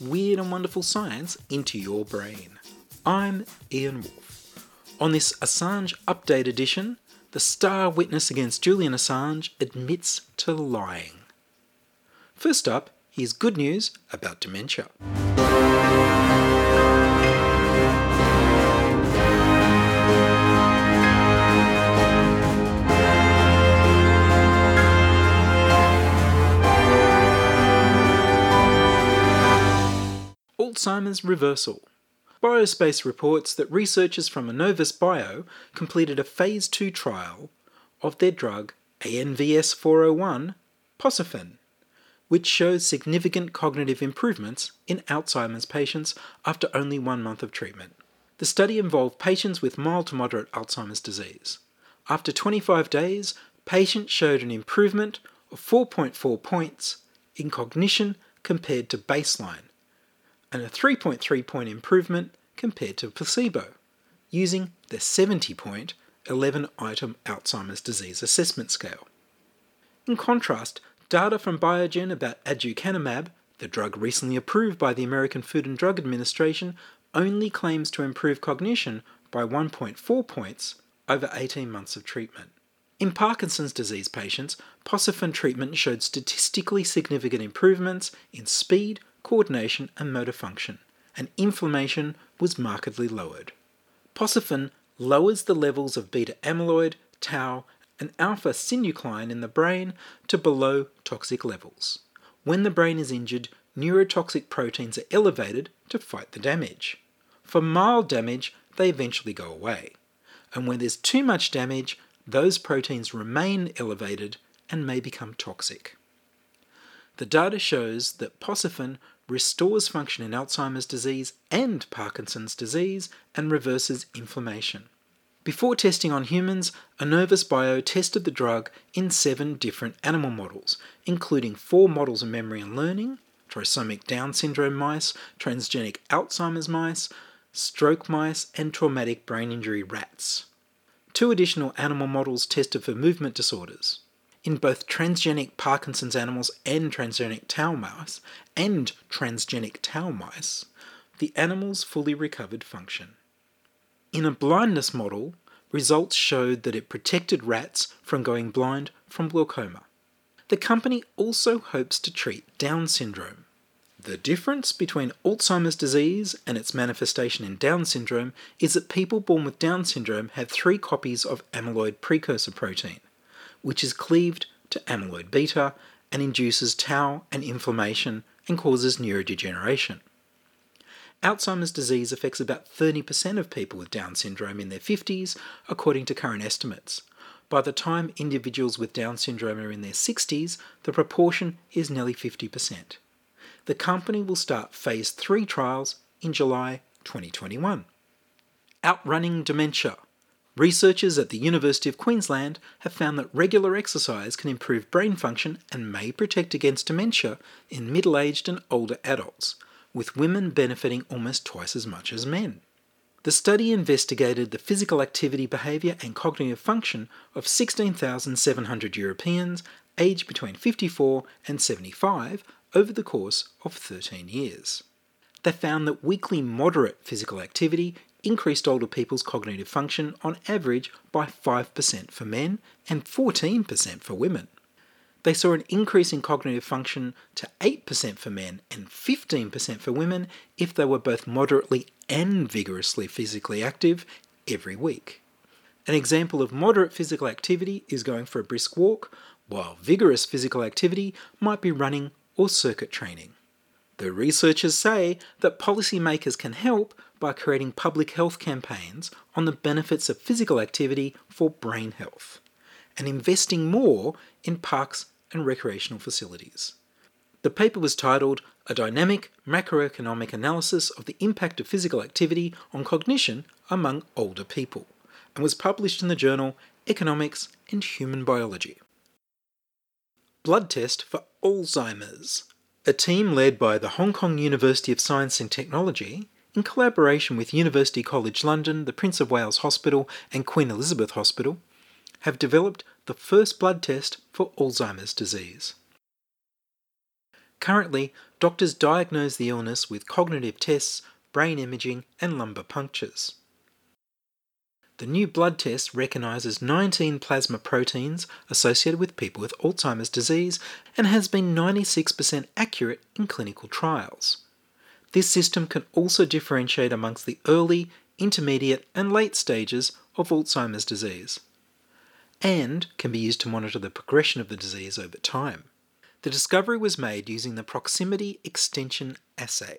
weird and wonderful science into your brain. I'm Ian Wolfe. On this Assange Update edition, the star witness against Julian Assange admits to lying. First up, here's good news about dementia. Alzheimer's reversal. Biospace reports that researchers from Annovis Bio completed a phase 2 trial of their drug ANVS 401, Posiphen, which shows significant cognitive improvements in Alzheimer's patients after only one month of treatment. The study involved patients with mild to moderate Alzheimer's disease. After 25 days, patients showed an improvement of 4.4 points in cognition compared to baseline and a 3.3 point improvement compared to placebo, using the 70 point 11 item Alzheimer's disease assessment scale. In contrast, data from Biogen about aducanumab, the drug recently approved by the American Food and Drug Administration, only claims to improve cognition by 1.4 points over 18 months of treatment. In Parkinson's disease patients, Posiphen treatment showed statistically significant improvements in speed, coordination, and motor function, and inflammation was markedly lowered. Posiphen lowers the levels of beta amyloid, tau, and alpha synuclein in the brain to below toxic levels. When the brain is injured, neurotoxic proteins are elevated to fight the damage. For mild damage, they eventually go away. And when there's too much damage, those proteins remain elevated and may become toxic. The data shows that Posiphen restores function in Alzheimer's disease and Parkinson's disease and reverses inflammation. Before testing on humans, Annovis Bio tested the drug in seven different animal models, including four models of memory and learning, trisomic Down syndrome mice, transgenic Alzheimer's mice, stroke mice, and traumatic brain injury rats. Two additional animal models tested for movement disorders. In both transgenic Parkinson's animals and transgenic tau mice, and transgenic tau mice, the animals fully recovered function. In a blindness model, results showed that it protected rats from going blind from glaucoma. The company also hopes to treat Down syndrome. The difference between Alzheimer's disease and its manifestation in Down syndrome is that people born with Down syndrome have three copies of amyloid precursor protein, which is cleaved to amyloid beta and induces tau and inflammation and causes neurodegeneration. Alzheimer's disease affects about 30% of people with Down syndrome in their 50s, according to current estimates. By the time individuals with Down syndrome are in their 60s, the proportion is nearly 50%. The company will start phase 3 trials in July 2021. Outrunning dementia. Researchers at the University of Queensland have found that regular exercise can improve brain function and may protect against dementia in middle aged and older adults, with women benefiting almost twice as much as men. The study investigated the physical activity, behaviour, and cognitive function of 16,700 Europeans aged between 54 and 75 over the course of 13 years. They found that weekly moderate physical activity increased older people's cognitive function on average by 5% for men and 14% for women. They saw an increase in cognitive function to 8% for men and 15% for women if they were both moderately and vigorously physically active every week. An example of moderate physical activity is going for a brisk walk, while vigorous physical activity might be running or circuit training. The researchers say that policymakers can help by creating public health campaigns on the benefits of physical activity for brain health and investing more in parks and recreational facilities. The paper was titled A Dynamic Macroeconomic Analysis of the Impact of Physical Activity on Cognition Among Older People and was published in the journal Economics and Human Biology. Blood test for Alzheimer's. A team led by the Hong Kong University of Science and Technology, in collaboration with University College London, the Prince of Wales Hospital, and Queen Elizabeth Hospital, have developed the first blood test for Alzheimer's disease. Currently, doctors diagnose the illness with cognitive tests, brain imaging, and lumbar punctures. The new blood test recognises 19 plasma proteins associated with people with Alzheimer's disease and has been 96% accurate in clinical trials. This system can also differentiate amongst the early, intermediate, and late stages of Alzheimer's disease, and can be used to monitor the progression of the disease over time. The discovery was made using the proximity extension assay,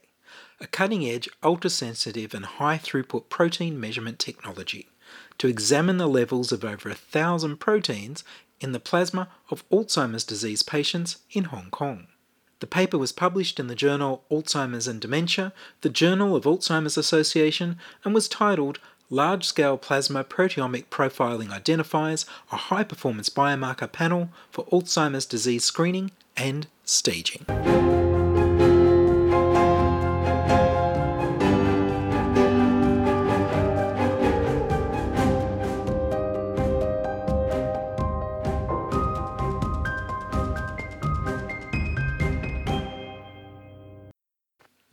a cutting edge, ultra sensitive, and high throughput protein measurement technology, to examine the levels of over a thousand proteins in the plasma of Alzheimer's disease patients in Hong Kong. The paper was published in the journal Alzheimer's and Dementia, the Journal of Alzheimer's Association, and was titled Large Scale Plasma Proteomic Profiling Identifies a High Performance Biomarker Panel for Alzheimer's Disease Screening and Staging.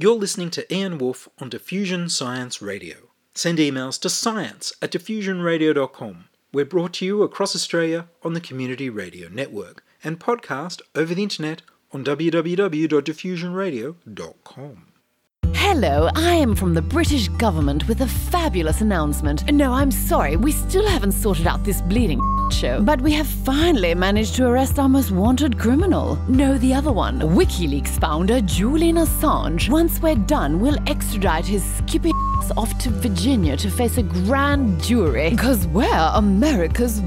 You're listening to Ian Wolfe on Diffusion Science Radio. Send emails to science at diffusionradio.com. We're brought to you across Australia on the Community Radio Network and podcast over the internet on www.diffusionradio.com. Hello, I am from the British government with a fabulous announcement. No, I'm sorry, we still haven't sorted out this bleeding show, but we have finally managed to arrest our most wanted criminal. No, the other one, WikiLeaks founder Julian Assange. Once we're done, we'll extradite his skippy off to Virginia to face a grand jury, because we're America's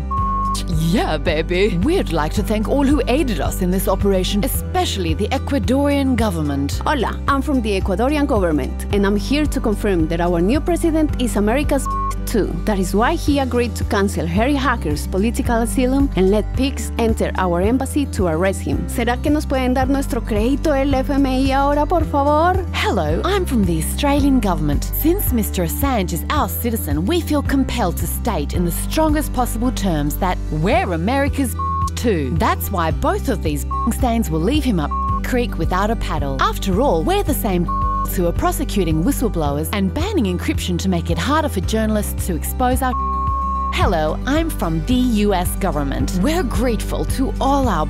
yeah, baby. We'd like to thank all who aided us in this operation, especially the Ecuadorian government. Hola, I'm from the Ecuadorian government, and I'm here to confirm that our new president is America's too. That is why he agreed to cancel Harry Hacker's political asylum and let pigs enter our embassy to arrest him. ¿Será que nos pueden dar nuestro crédito el FMI ahora, por favor? Hello, I'm from the Australian government. Since Mr. Assange is our citizen, we feel compelled to state in the strongest possible terms that we're America's too. That's why both of these stains will leave him up creek without a paddle. After all, we're the same who are prosecuting whistleblowers and banning encryption to make it harder for journalists to expose our Hello, I'm from the US government. We're grateful to all our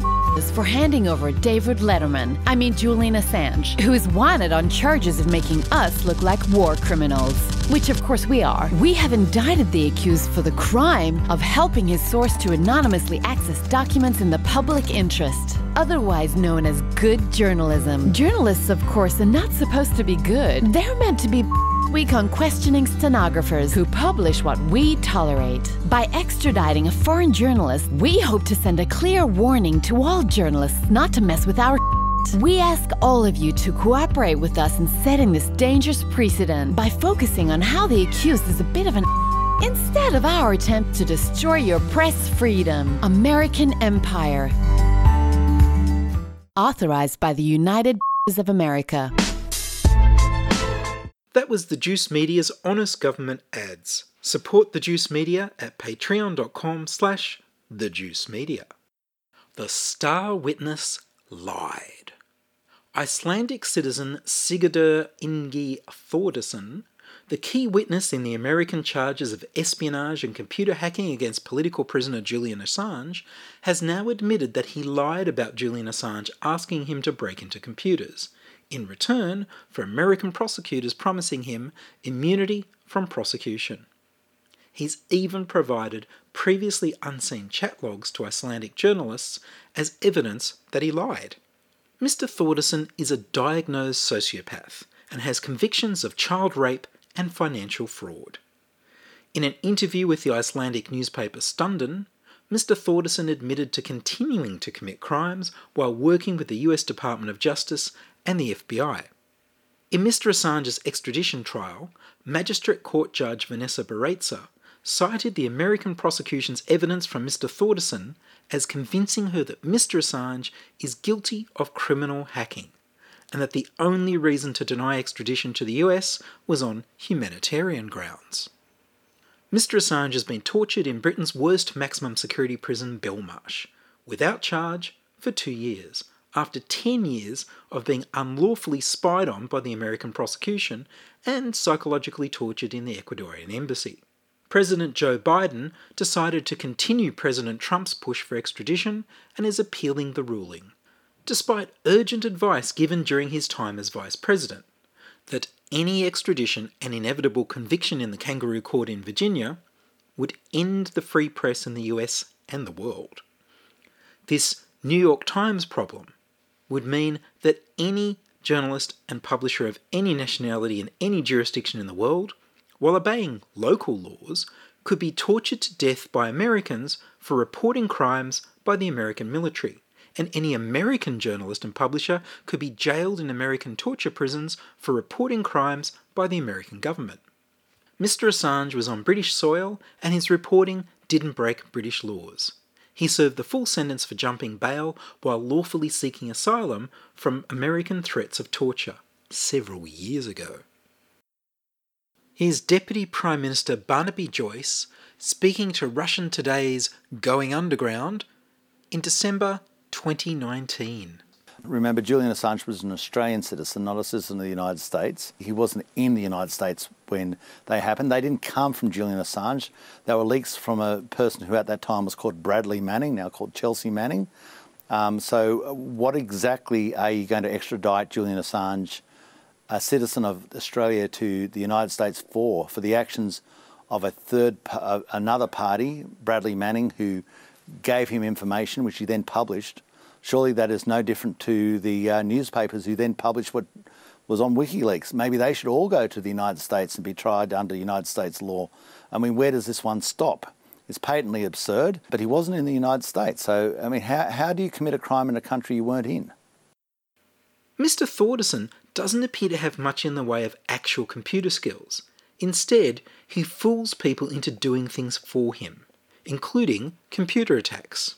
for handing over David Letterman, I mean Julian Assange, who is wanted on charges of making us look like war criminals. Which, of course, we are. We have indicted the accused for the crime of helping his source to anonymously access documents in the public interest, otherwise known as good journalism. Journalists, of course, are not supposed to be good, they're meant to be week on questioning stenographers who publish what we tolerate. By extraditing a foreign journalist, we hope to send a clear warning to all journalists not to mess with our. We ask all of you to cooperate with us in setting this dangerous precedent by focusing on how the accused is a bit of an instead of our attempt to destroy your press freedom. American Empire. Authorized by the United of America. That was the Juice Media's Honest Government ads. Support the Juice Media at patreon.com slash the Juice Media. The Star Witness lied. Icelandic citizen Sigurdur Ingi Thordarson, the key witness in the American charges of espionage and computer hacking against political prisoner Julian Assange, has now admitted that he lied about Julian Assange asking him to break into computers in return for American prosecutors promising him immunity from prosecution. He's even provided previously unseen chat logs to Icelandic journalists as evidence that he lied. Mr. Thordarson is a diagnosed sociopath and has convictions of child rape and financial fraud. In an interview with the Icelandic newspaper Stundin, Mr. Thordarson admitted to continuing to commit crimes while working with the US Department of Justice and the FBI. In Mr. Assange's extradition trial, Magistrate Court Judge Vanessa Baraitser cited the American prosecution's evidence from Mr. Thordarson as convincing her that Mr. Assange is guilty of criminal hacking, and that the only reason to deny extradition to the US was on humanitarian grounds. Mr. Assange has been tortured in Britain's worst maximum security prison, Belmarsh, without charge for two years, after 10 years of being unlawfully spied on by the American prosecution and psychologically tortured in the Ecuadorian embassy. President Joe Biden decided to continue President Trump's push for extradition and is appealing the ruling, despite urgent advice given during his time as vice president that any extradition and inevitable conviction in the kangaroo court in Virginia would end the free press in the US and the world. This New York Times problem would mean that any journalist and publisher of any nationality in any jurisdiction in the world while obeying local laws, could be tortured to death by Americans for reporting crimes by the American military, and any American journalist and publisher could be jailed in American torture prisons for reporting crimes by the American government. Mr. Assange was on British soil, and his reporting didn't break British laws. He served the full sentence for jumping bail while lawfully seeking asylum from American threats of torture several years ago. Here's Deputy Prime Minister Barnaby Joyce speaking to Russian Today's Going Underground in December 2019. Remember, Julian Assange was an Australian citizen, not a citizen of the United States. He wasn't in the United States when they happened. They didn't come from Julian Assange. They were leaks from a person who at that time was called Bradley Manning, now called Chelsea Manning. Um, so, uh, what exactly are you going to extradite Julian Assange a citizen of Australia to the United States for for the actions of a third uh, another party, Bradley Manning, who gave him information which he then published. Surely that is no different to the uh, newspapers who then published what was on WikiLeaks. Maybe they should all go to the United States and be tried under United States law. I mean, where does this one stop? It's patently absurd, but he wasn't in the United States. So, I mean, how, how do you commit a crime in a country you weren't in? Mr. Thordarson doesn't appear to have much in the way of actual computer skills. Instead, he fools people into doing things for him, including computer attacks.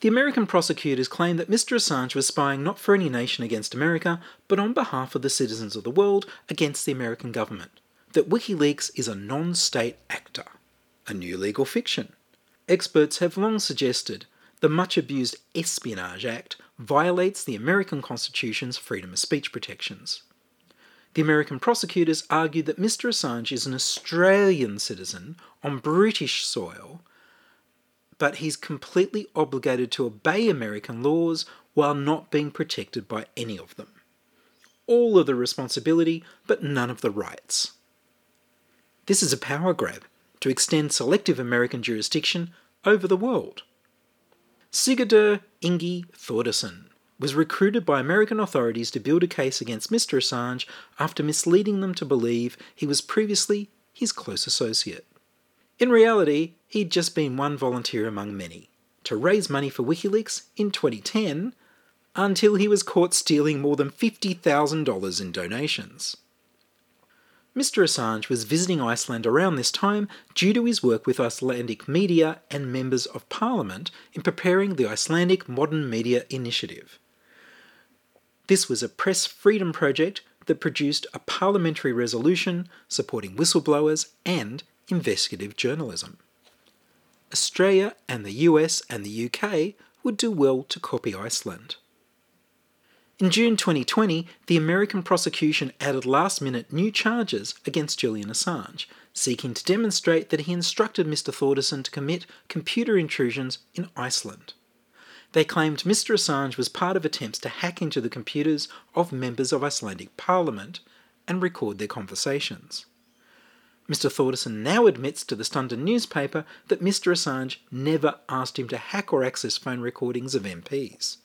The American prosecutors claim that Mr. Assange was spying not for any nation against America, but on behalf of the citizens of the world against the American government. That WikiLeaks is a non state actor, a new legal fiction. Experts have long suggested the much abused Espionage Act violates the American Constitution's freedom of speech protections. The American prosecutors argued that Mr. Assange is an Australian citizen on British soil, but he's completely obligated to obey American laws while not being protected by any of them. All of the responsibility, but none of the rights. This is a power grab to extend selective American jurisdiction over the world. Sigurdur Ingi Thordarson was recruited by American authorities to build a case against Mr. Assange after misleading them to believe he was previously his close associate. In reality, he'd just been one volunteer among many to raise money for WikiLeaks in 2010 until he was caught stealing more than $50,000 in donations. Mr. Assange was visiting Iceland around this time due to his work with Icelandic media and members of parliament in preparing the Icelandic Modern Media Initiative. This was a press freedom project that produced a parliamentary resolution supporting whistleblowers and investigative journalism. Australia and the US and the UK would do well to copy Iceland. In June 2020, the American prosecution added last minute new charges against Julian Assange, seeking to demonstrate that he instructed Mr. Thordarson to commit computer intrusions in Iceland. They claimed Mr. Assange was part of attempts to hack into the computers of members of Icelandic parliament and record their conversations. Mr. Thordarson now admits to the Stundin newspaper that Mr. Assange never asked him to hack or access phone recordings of MPs.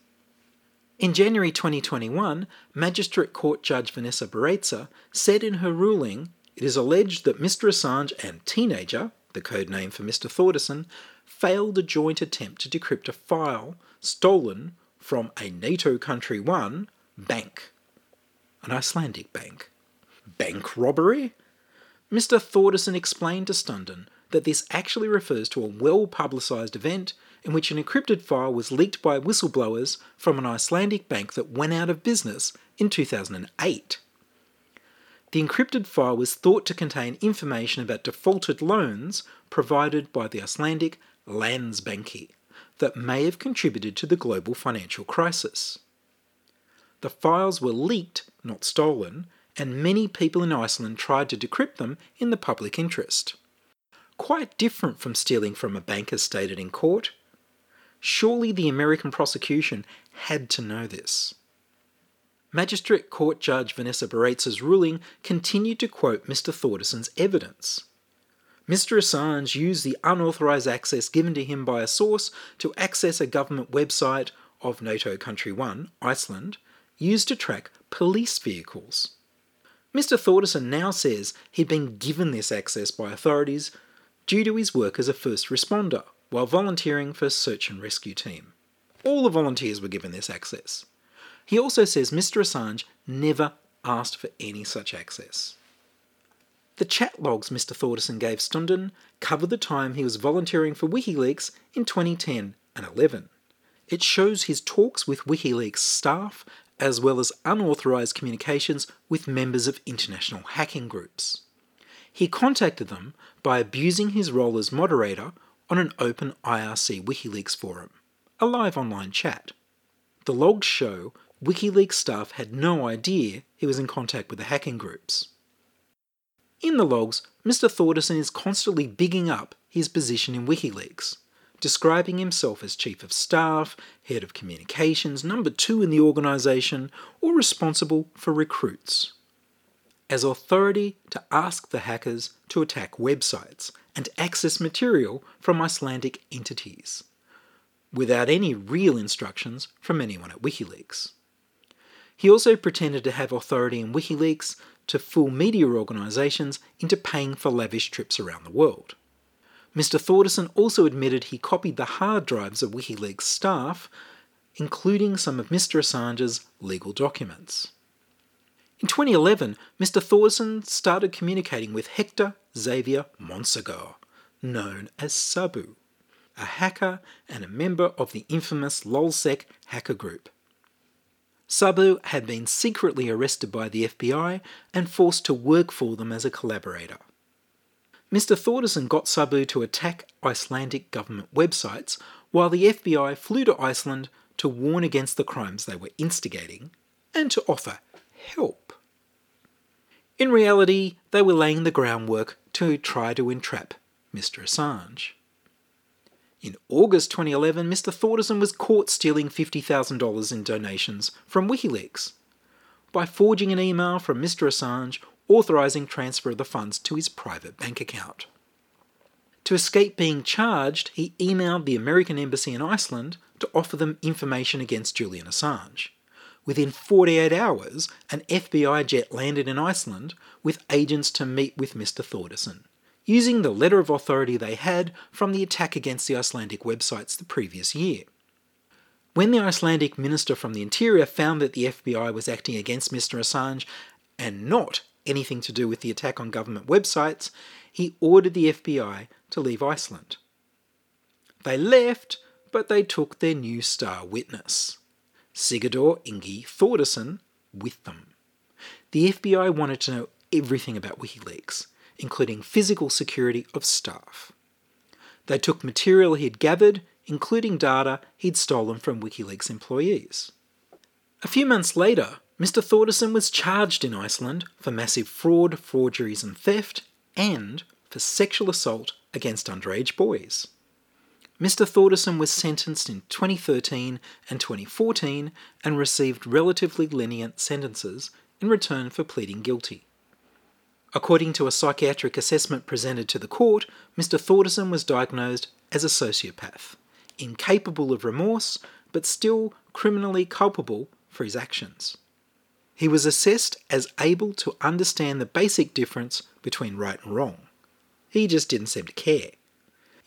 In January 2021, Magistrate Court Judge Vanessa Baraitser said in her ruling it is alleged that Mr. Assange and Teenager, the code name for Mr. Thordarson, failed a joint attempt to decrypt a file stolen from a NATO country one bank, an Icelandic bank. Bank robbery? Mr. Thordarson explained to Stundin that this actually refers to a well publicised event in which an encrypted file was leaked by whistleblowers from an Icelandic bank that went out of business in 2008. The encrypted file was thought to contain information about defaulted loans provided by the Icelandic Landsbanki that may have contributed to the global financial crisis. The files were leaked, not stolen, and many people in Iceland tried to decrypt them in the public interest. Quite different from stealing from a bank as stated in court. Surely the American prosecution had to know this. Magistrate Court Judge Vanessa Baraitser's ruling continued to quote Mr. Thordarson's evidence. Mr. Assange used the unauthorised access given to him by a source to access a government website of NATO Country 1, Iceland, used to track police vehicles. Mr. Thordarson now says he'd been given this access by authorities due to his work as a first responder while volunteering for a search and rescue team. All the volunteers were given this access. He also says Mr. Assange never asked for any such access. The chat logs Mr. Thordarson gave Stundin cover the time he was volunteering for WikiLeaks in 2010 and 11. It shows his talks with WikiLeaks staff as well as unauthorised communications with members of international hacking groups. He contacted them by abusing his role as moderator on an open IRC WikiLeaks forum, a live online chat. The logs show WikiLeaks staff had no idea he was in contact with the hacking groups. In the logs, Mr. Thordarson is constantly bigging up his position in WikiLeaks, describing himself as Chief of Staff, Head of Communications, number two in the organisation, or responsible for recruits. As authority to ask the hackers to attack websites and access material from Icelandic entities, without any real instructions from anyone at WikiLeaks. He also pretended to have authority in WikiLeaks to fool media organisations into paying for lavish trips around the world. Mr. Thordarson also admitted he copied the hard drives of WikiLeaks staff, including some of Mr. Assange's legal documents. In 2011, Mr. Thordarson started communicating with Hector Xavier Monsegur, known as Sabu, a hacker and a member of the infamous LulzSec hacker group. Sabu had been secretly arrested by the FBI and forced to work for them as a collaborator. Mr. Thordarson got Sabu to attack Icelandic government websites while the FBI flew to Iceland to warn against the crimes they were instigating and to offer help. In reality, they were laying the groundwork to try to entrap Mr. Assange. In August 2011, Mr. Thordarson was caught stealing $50,000 in donations from WikiLeaks by forging an email from Mr. Assange authorising transfer of the funds to his private bank account. To escape being charged, he emailed the American Embassy in Iceland to offer them information against Julian Assange. Within 48 hours, an FBI jet landed in Iceland with agents to meet with Mr. Thordarson using the letter of authority they had from the attack against the Icelandic websites the previous year. When the Icelandic Minister from the Interior found that the FBI was acting against Mr. Assange and not anything to do with the attack on government websites, he ordered the FBI to leave Iceland. They left, but they took their new star witness, Sigurdur Ingi Thordarson, with them. The FBI wanted to know everything about WikiLeaks, including physical security of staff. They took material he'd gathered, including data he'd stolen from WikiLeaks employees. A few months later, Mr. Thordarson was charged in Iceland for massive fraud, forgeries, and theft, and for sexual assault against underage boys. Mr. Thordarson was sentenced in 2013 and 2014 and received relatively lenient sentences in return for pleading guilty. According to a psychiatric assessment presented to the court, Mr. Thordarson was diagnosed as a sociopath, incapable of remorse, but still criminally culpable for his actions. He was assessed as able to understand the basic difference between right and wrong. He just didn't seem to care.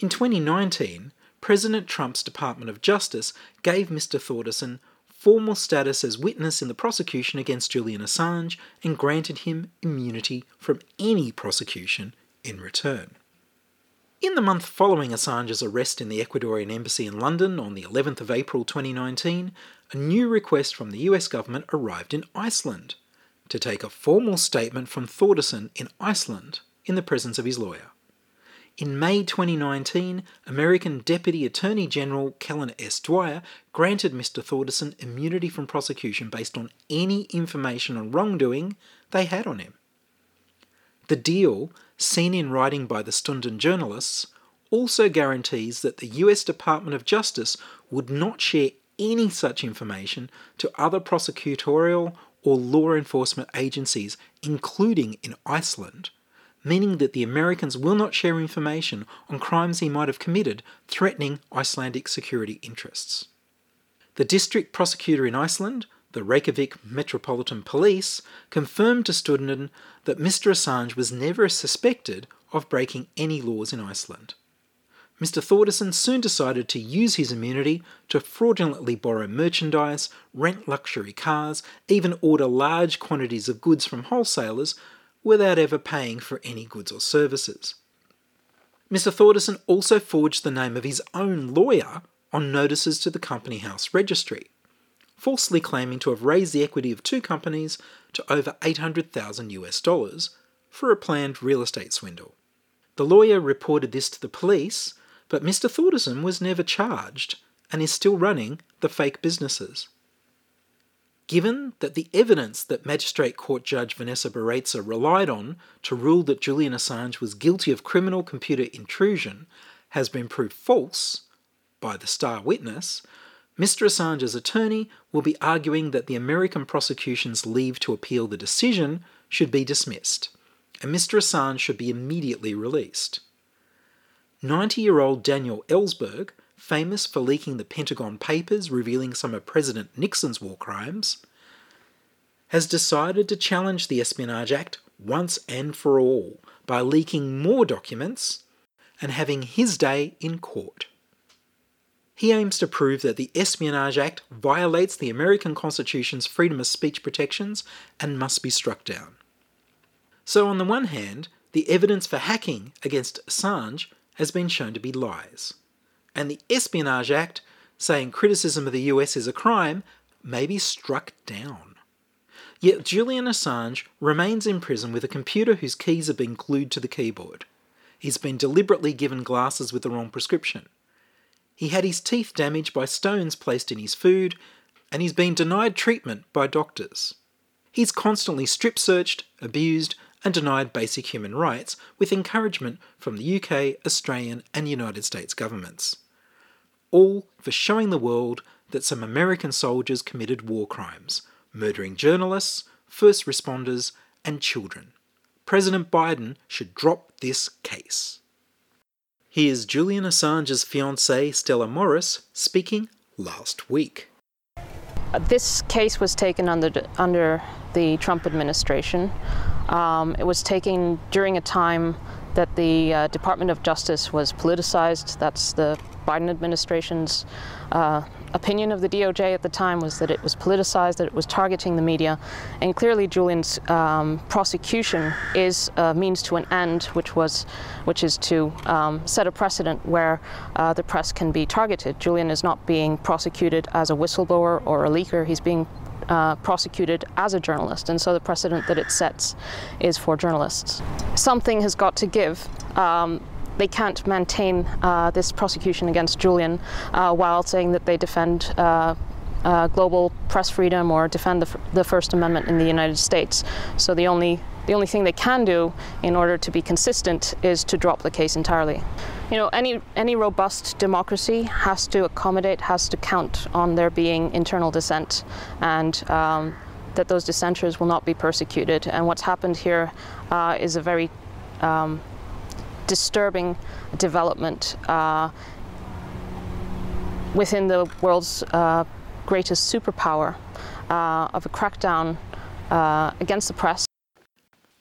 In 2019, President Trump's Department of Justice gave Mr. Thordarson formal status as witness in the prosecution against Julian Assange and granted him immunity from any prosecution in return. In the month following Assange's arrest in the Ecuadorian embassy in London on the 11th of April 2019, a new request from the US government arrived in Iceland to take a formal statement from Thordarson in Iceland in the presence of his lawyer. In May 2019, American Deputy Attorney General Kellen S. Dwyer granted Mr. Thordarson immunity from prosecution based on any information on wrongdoing they had on him. The deal, seen in writing by the Stundin journalists, also guarantees that the US Department of Justice would not share any such information to other prosecutorial or law enforcement agencies, including in Iceland, meaning that the Americans will not share information on crimes he might have committed threatening Icelandic security interests. The district prosecutor in Iceland, the Reykjavik Metropolitan Police, confirmed to Stundin that Mr. Assange was never suspected of breaking any laws in Iceland. Mr. Thordarson soon decided to use his immunity to fraudulently borrow merchandise, rent luxury cars, even order large quantities of goods from wholesalers without ever paying for any goods or services. Mr. Thordarson also forged the name of his own lawyer on notices to the Company House Registry, falsely claiming to have raised the equity of two companies to over 800,000 US dollars for a planned real estate swindle. The lawyer reported this to the police, but Mr. Thordarson was never charged and is still running the fake businesses. Given that the evidence that Magistrate Court Judge Vanessa Baraitser relied on to rule that Julian Assange was guilty of criminal computer intrusion has been proved false by the star witness, Mr. Assange's attorney will be arguing that the American prosecution's leave to appeal the decision should be dismissed, and Mr. Assange should be immediately released. 90 year old Daniel Ellsberg famous for leaking the Pentagon Papers revealing some of President Nixon's war crimes, has decided to challenge the Espionage Act once and for all by leaking more documents and having his day in court. He aims to prove that the Espionage Act violates the American Constitution's freedom of speech protections and must be struck down. So, on the one hand, the evidence for hacking against Assange has been shown to be lies and the Espionage Act, saying criticism of the US is a crime, may be struck down. Yet Julian Assange remains in prison with a computer whose keys have been glued to the keyboard. He's been deliberately given glasses with the wrong prescription. He had his teeth damaged by stones placed in his food, and he's been denied treatment by doctors. He's constantly strip searched, abused, and denied basic human rights with encouragement from the UK, Australian, and United States governments all for showing the world that some American soldiers committed war crimes, murdering journalists, first responders, and children. President Biden should drop this case. Here's Julian Assange's fiancée, Stella Moris, speaking last week. This case was taken under under the Trump administration. Um, it was taken during a time that the uh, Department of Justice was politicized. That's the Biden administration's uh, opinion of the DOJ at the time was that it was politicized, that it was targeting the media, and clearly Julian's um, prosecution is a means to an end, which was, which is to um, set a precedent where uh, the press can be targeted. Julian is not being prosecuted as a whistleblower or a leaker; he's being uh, prosecuted as a journalist, and so the precedent that it sets is for journalists. Something has got to give. Um, they can't maintain uh, this prosecution against Julian uh, while saying that they defend uh, uh global press freedom or defend the, the, First Amendment in the United States. So the only the only thing they can do in order to be consistent is to drop the case entirely. You know, any any robust democracy has to accommodate, has to count on there being internal dissent, and um, that those dissenters will not be persecuted. And what's happened here uh, is a very um, disturbing development uh, within the world's uh, greatest superpower uh, of a crackdown uh, against the press.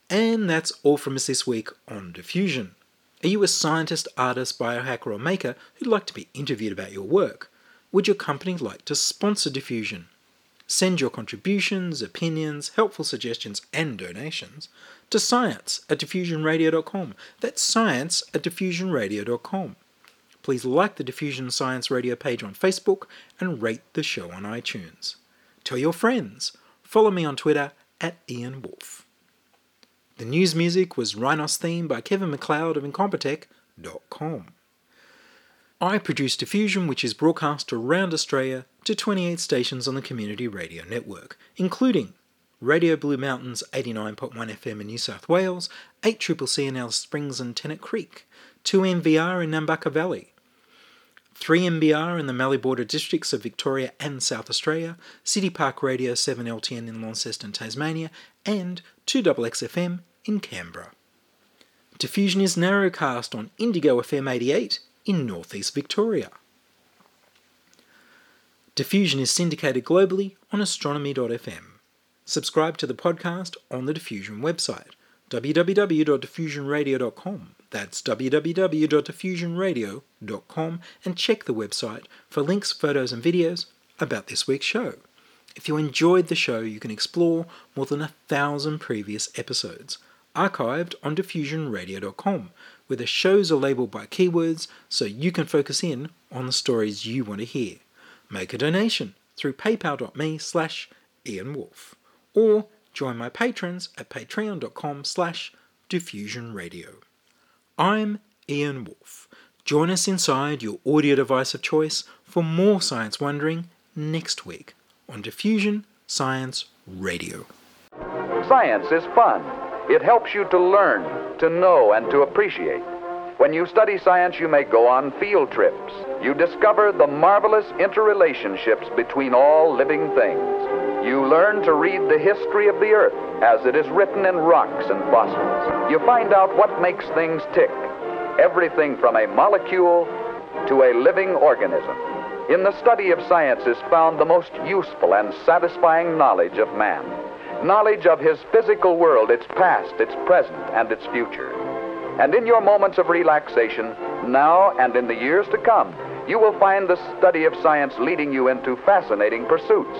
And that's all from us this week on Diffusion. Are you a scientist, artist, biohacker, or maker who'd like to be interviewed about your work? Would your company like to sponsor Diffusion? Send your contributions, opinions, helpful suggestions, and donations to science at diffusionradio.com. That's science at diffusionradio.com. Please like the Diffusion Science Radio page on Facebook and rate the show on iTunes. Tell your friends. Follow me on Twitter at Ian Wolfe. The news music was Rhinos theme by Kevin MacLeod of Incompetech.com. I produce Diffusion, which is broadcast around Australia to 28 stations on the Community Radio Network, including Radio Blue Mountains 89.1 FM in New South Wales, 8 Triple C in Alice Springs and Tennant Creek, 2MVR in Nambucca Valley, 3MBR in the Mallee Border districts of Victoria and South Australia, City Park Radio 7LTN in Launceston, Tasmania, and 2XXFM in Canberra. Diffusion is narrowcast on Indigo FM 88 in northeast Victoria. Diffusion is syndicated globally on astronomy.fm. Subscribe to the podcast on the Diffusion website, www.diffusionradio.com. That's www.diffusionradio.com and check the website for links, photos, and videos about this week's show. If you enjoyed the show, you can explore more than a thousand previous episodes, archived on diffusionradio.com, where the shows are labeled by keywords so you can focus in on the stories you want to hear. Make a donation through paypal.me slash Ian Wolfe, or join my patrons at patreon.com slash diffusionradio. I'm Ian Wolfe. Join us inside your audio device of choice for more science wondering next week on Diffusion Science Radio. Science is fun. It helps you to learn, to know, and to appreciate. When you study science, you may go on field trips. You discover the marvelous interrelationships between all living things. You learn to read the history of the earth as it is written in rocks and fossils. You find out what makes things tick. Everything from a molecule to a living organism. In the study of science is found the most useful and satisfying knowledge of man. Knowledge of his physical world, its past, its present, and its future. And in your moments of relaxation, now and in the years to come, you will find the study of science leading you into fascinating pursuits